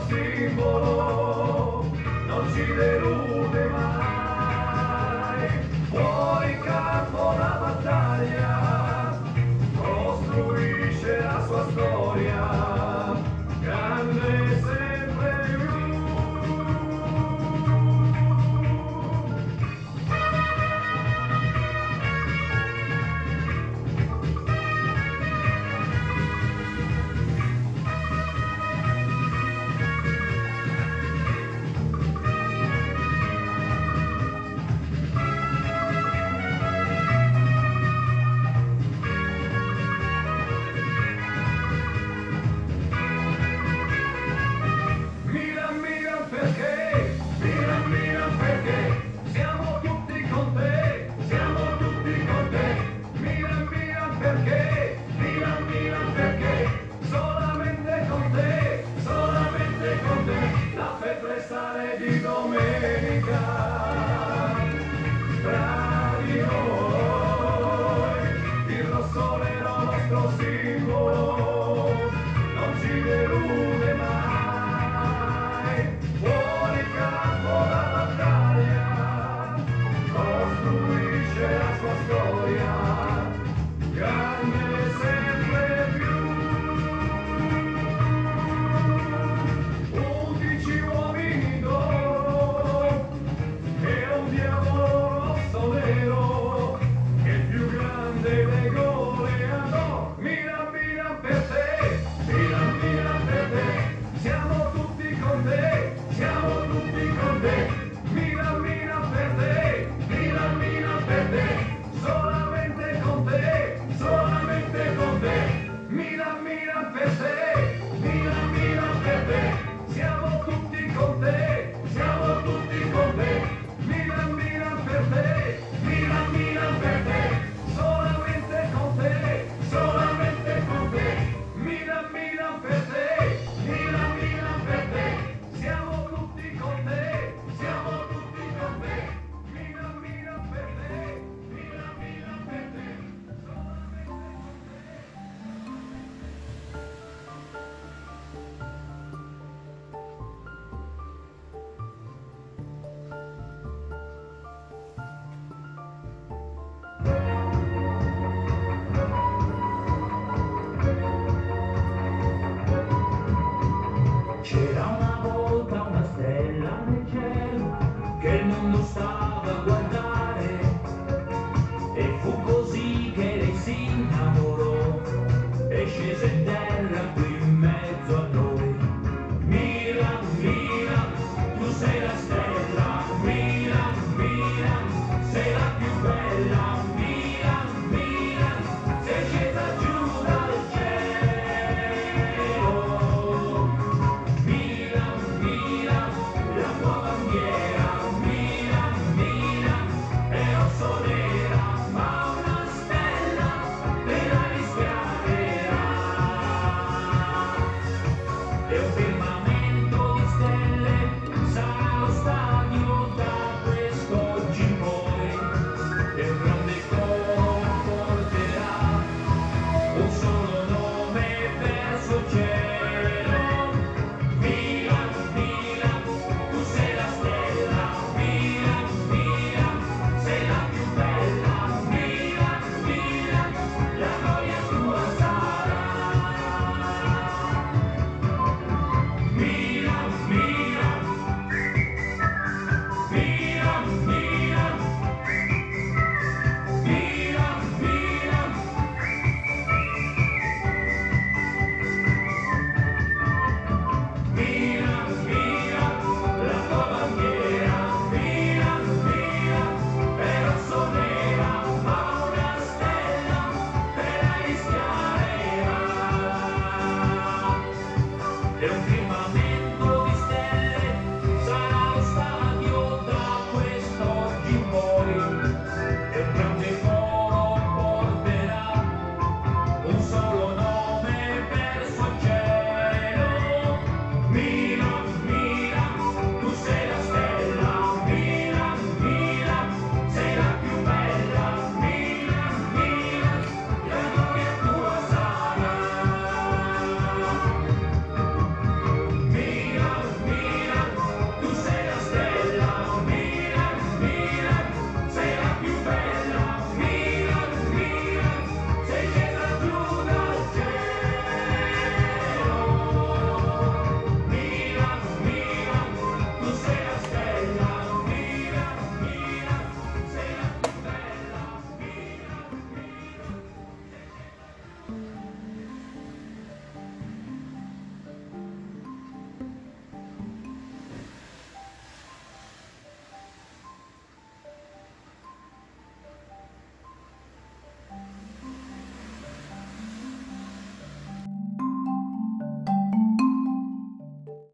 Simbolo non ci delude Yes.